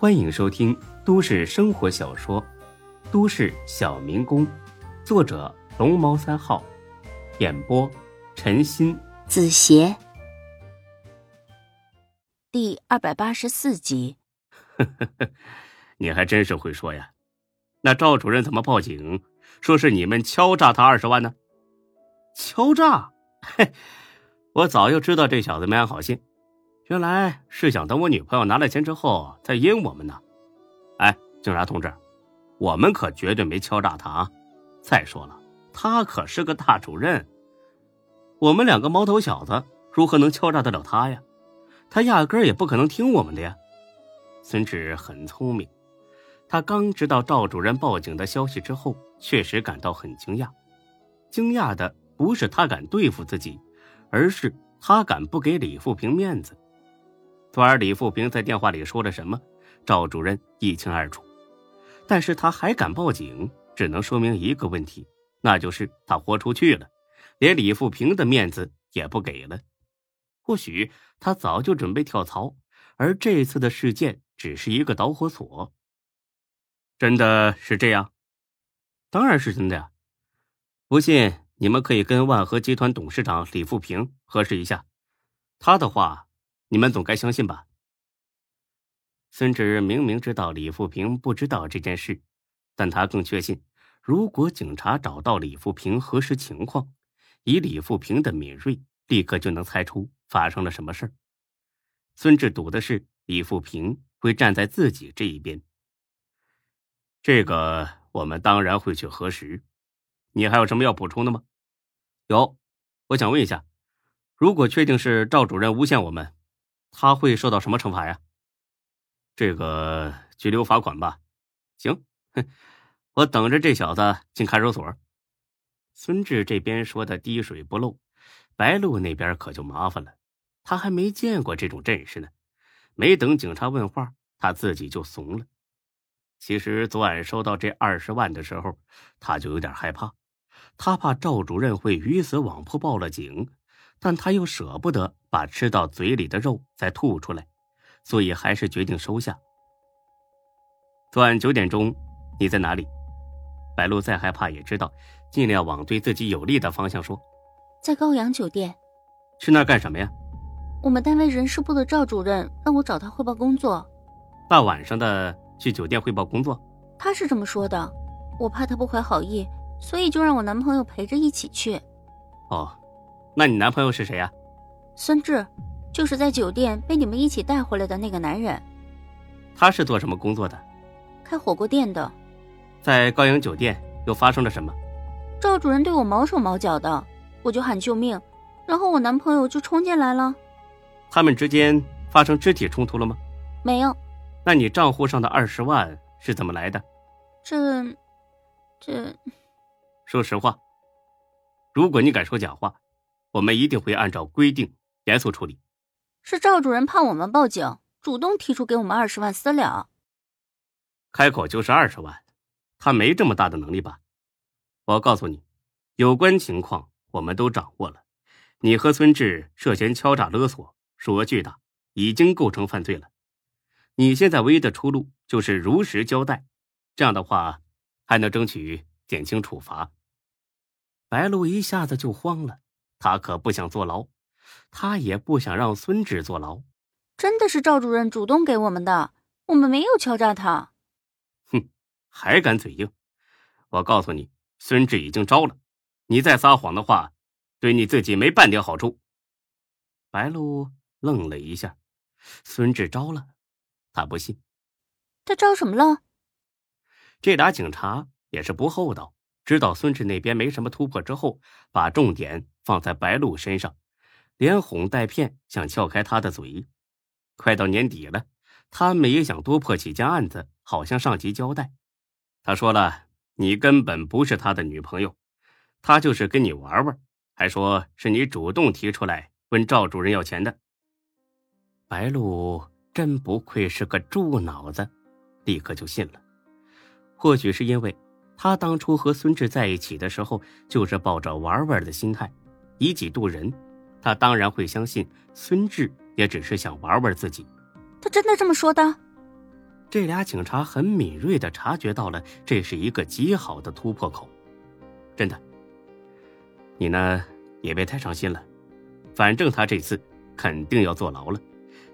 欢迎收听都市生活小说《都市小民工》，作者龙猫三号，演播陈鑫、子邪，第二百八十四集。你还真是会说呀！那赵主任怎么报警，说是你们敲诈他二十万呢？敲诈？嘿，我早就知道这小子没安好心。原来是想等我女朋友拿了钱之后再阴我们呢。哎，警察同志，我们可绝对没敲诈他啊！再说了，他可是个大主任，我们两个毛头小子如何能敲诈得了他呀？他压根儿也不可能听我们的呀。孙志很聪明，他刚知道赵主任报警的消息之后，确实感到很惊讶。惊讶的不是他敢对付自己，而是他敢不给李富平面子。昨儿李富平在电话里说了什么，赵主任一清二楚。但是他还敢报警，只能说明一个问题，那就是他豁出去了，连李富平的面子也不给了。或许他早就准备跳槽，而这次的事件只是一个导火索。真的是这样？当然是真的呀！不信，你们可以跟万和集团董事长李富平核实一下，他的话。你们总该相信吧？孙志明明知道李富平不知道这件事，但他更确信，如果警察找到李富平核实情况，以李富平的敏锐，立刻就能猜出发生了什么事。孙志赌的是李富平会站在自己这一边。这个我们当然会去核实。你还有什么要补充的吗？有，我想问一下，如果确定是赵主任诬陷我们？他会受到什么惩罚呀？这个拘留罚款吧。行，哼，我等着这小子进看守所。孙志这边说的滴水不漏，白露那边可就麻烦了。他还没见过这种阵势呢，没等警察问话，他自己就怂了。其实昨晚收到这二十万的时候，他就有点害怕，他怕赵主任会鱼死网破报了警。但他又舍不得把吃到嘴里的肉再吐出来，所以还是决定收下。昨晚九点钟，你在哪里？白露再害怕也知道，尽量往对自己有利的方向说。在高阳酒店。去那儿干什么呀？我们单位人事部的赵主任让我找他汇报工作。大晚上的去酒店汇报工作？他是这么说的，我怕他不怀好意，所以就让我男朋友陪着一起去。哦。那你男朋友是谁呀？孙志，就是在酒店被你们一起带回来的那个男人。他是做什么工作的？开火锅店的。在高阳酒店又发生了什么？赵主任对我毛手毛脚的，我就喊救命，然后我男朋友就冲进来了。他们之间发生肢体冲突了吗？没有。那你账户上的二十万是怎么来的？这，这……说实话。如果你敢说假话。我们一定会按照规定严肃处理。是赵主任怕我们报警，主动提出给我们二十万私了。开口就是二十万，他没这么大的能力吧？我告诉你，有关情况我们都掌握了。你和孙志涉嫌敲诈勒索，数额巨大，已经构成犯罪了。你现在唯一的出路就是如实交代，这样的话还能争取减轻处罚。白露一下子就慌了。他可不想坐牢，他也不想让孙志坐牢。真的是赵主任主动给我们的，我们没有敲诈他。哼，还敢嘴硬！我告诉你，孙志已经招了，你再撒谎的话，对你自己没半点好处。白露愣了一下，孙志招了，他不信。他招什么了？这俩警察也是不厚道。知道孙志那边没什么突破之后，把重点放在白露身上，连哄带骗，想撬开他的嘴。快到年底了，他们也想多破几件案子，好向上级交代。他说了：“你根本不是他的女朋友，他就是跟你玩玩，还说是你主动提出来问赵主任要钱的。”白露真不愧是个猪脑子，立刻就信了。或许是因为。他当初和孙志在一起的时候，就是抱着玩玩的心态，以己度人。他当然会相信孙志也只是想玩玩自己。他真的这么说的？这俩警察很敏锐的察觉到了，这是一个极好的突破口。真的，你呢也别太伤心了，反正他这次肯定要坐牢了，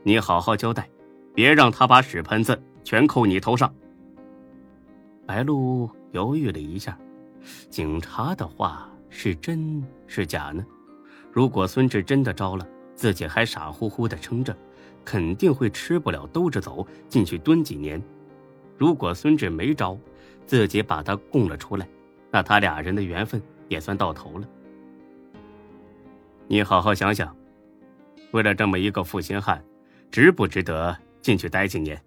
你好好交代，别让他把屎盆子全扣你头上。白露犹豫了一下，警察的话是真是假呢？如果孙志真的招了，自己还傻乎乎的撑着，肯定会吃不了兜着走，进去蹲几年。如果孙志没招，自己把他供了出来，那他俩人的缘分也算到头了。你好好想想，为了这么一个负心汉，值不值得进去待几年？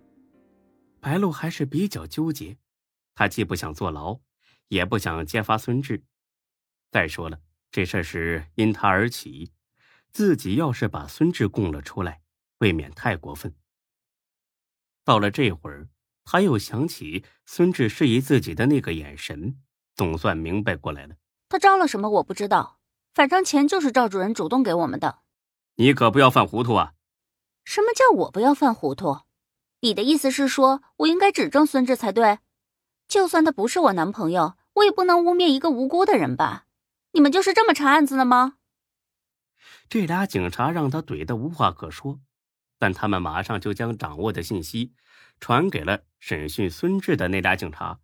白露还是比较纠结，他既不想坐牢，也不想揭发孙志。再说了。这事是因他而起，自己要是把孙志供了出来，未免太过分。到了这会儿，他又想起孙志示意自己的那个眼神，总算明白过来了。他招了什么我不知道，反正钱就是赵主任主动给我们的。你可不要犯糊涂啊！什么叫我不要犯糊涂？你的意思是说我应该指证孙志才对？就算他不是我男朋友，我也不能污蔑一个无辜的人吧？你们就是这么查案子的吗？这俩警察让他怼得无话可说，但他们马上就将掌握的信息传给了审讯孙志的那俩警察。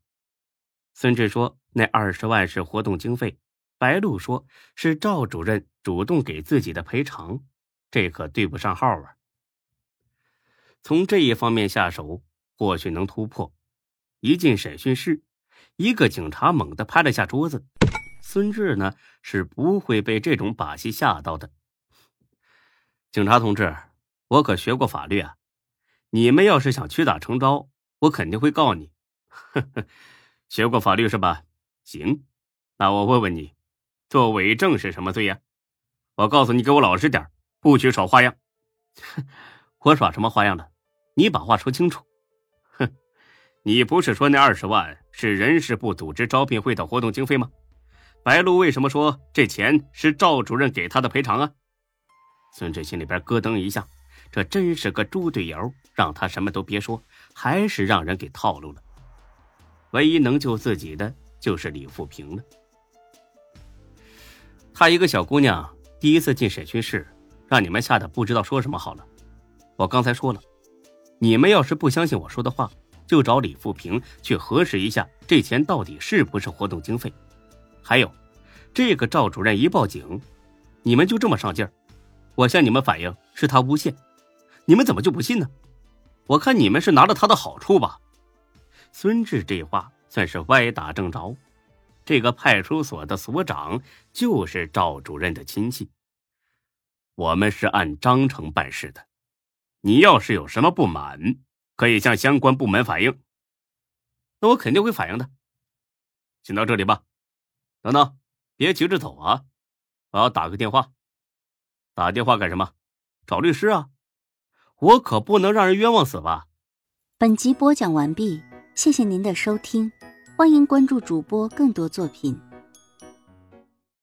孙志说那二十万是活动经费，白露说是赵主任主动给自己的赔偿，这可对不上号啊。从这一方面下手，或许能突破。一进审讯室，一个警察猛地拍了下桌子。孙志呢是不会被这种把戏吓到的。警察同志，我可学过法律啊！你们要是想屈打成招，我肯定会告你。呵呵，学过法律是吧？行，那我问问你，做伪证是什么罪呀？我告诉你，给我老实点，不许耍花样。我耍什么花样了？你把话说清楚。你不是说那二十万是人事部组织招聘会的活动经费吗？白露为什么说这钱是赵主任给他的赔偿啊？孙志心里边咯噔一下，这真是个猪队友，让他什么都别说，还是让人给套路了。唯一能救自己的就是李富平了。她一个小姑娘，第一次进审讯室，让你们吓得不知道说什么好了。我刚才说了，你们要是不相信我说的话，就找李富平去核实一下，这钱到底是不是活动经费。还有，这个赵主任一报警，你们就这么上劲儿？我向你们反映是他诬陷，你们怎么就不信呢？我看你们是拿了他的好处吧？孙志这话算是歪打正着。这个派出所的所长就是赵主任的亲戚。我们是按章程办事的，你要是有什么不满，可以向相关部门反映。那我肯定会反映的。先到这里吧。等等，别急着走啊！我要打个电话。打电话干什么？找律师啊！我可不能让人冤枉死吧！本集播讲完毕，谢谢您的收听，欢迎关注主播更多作品。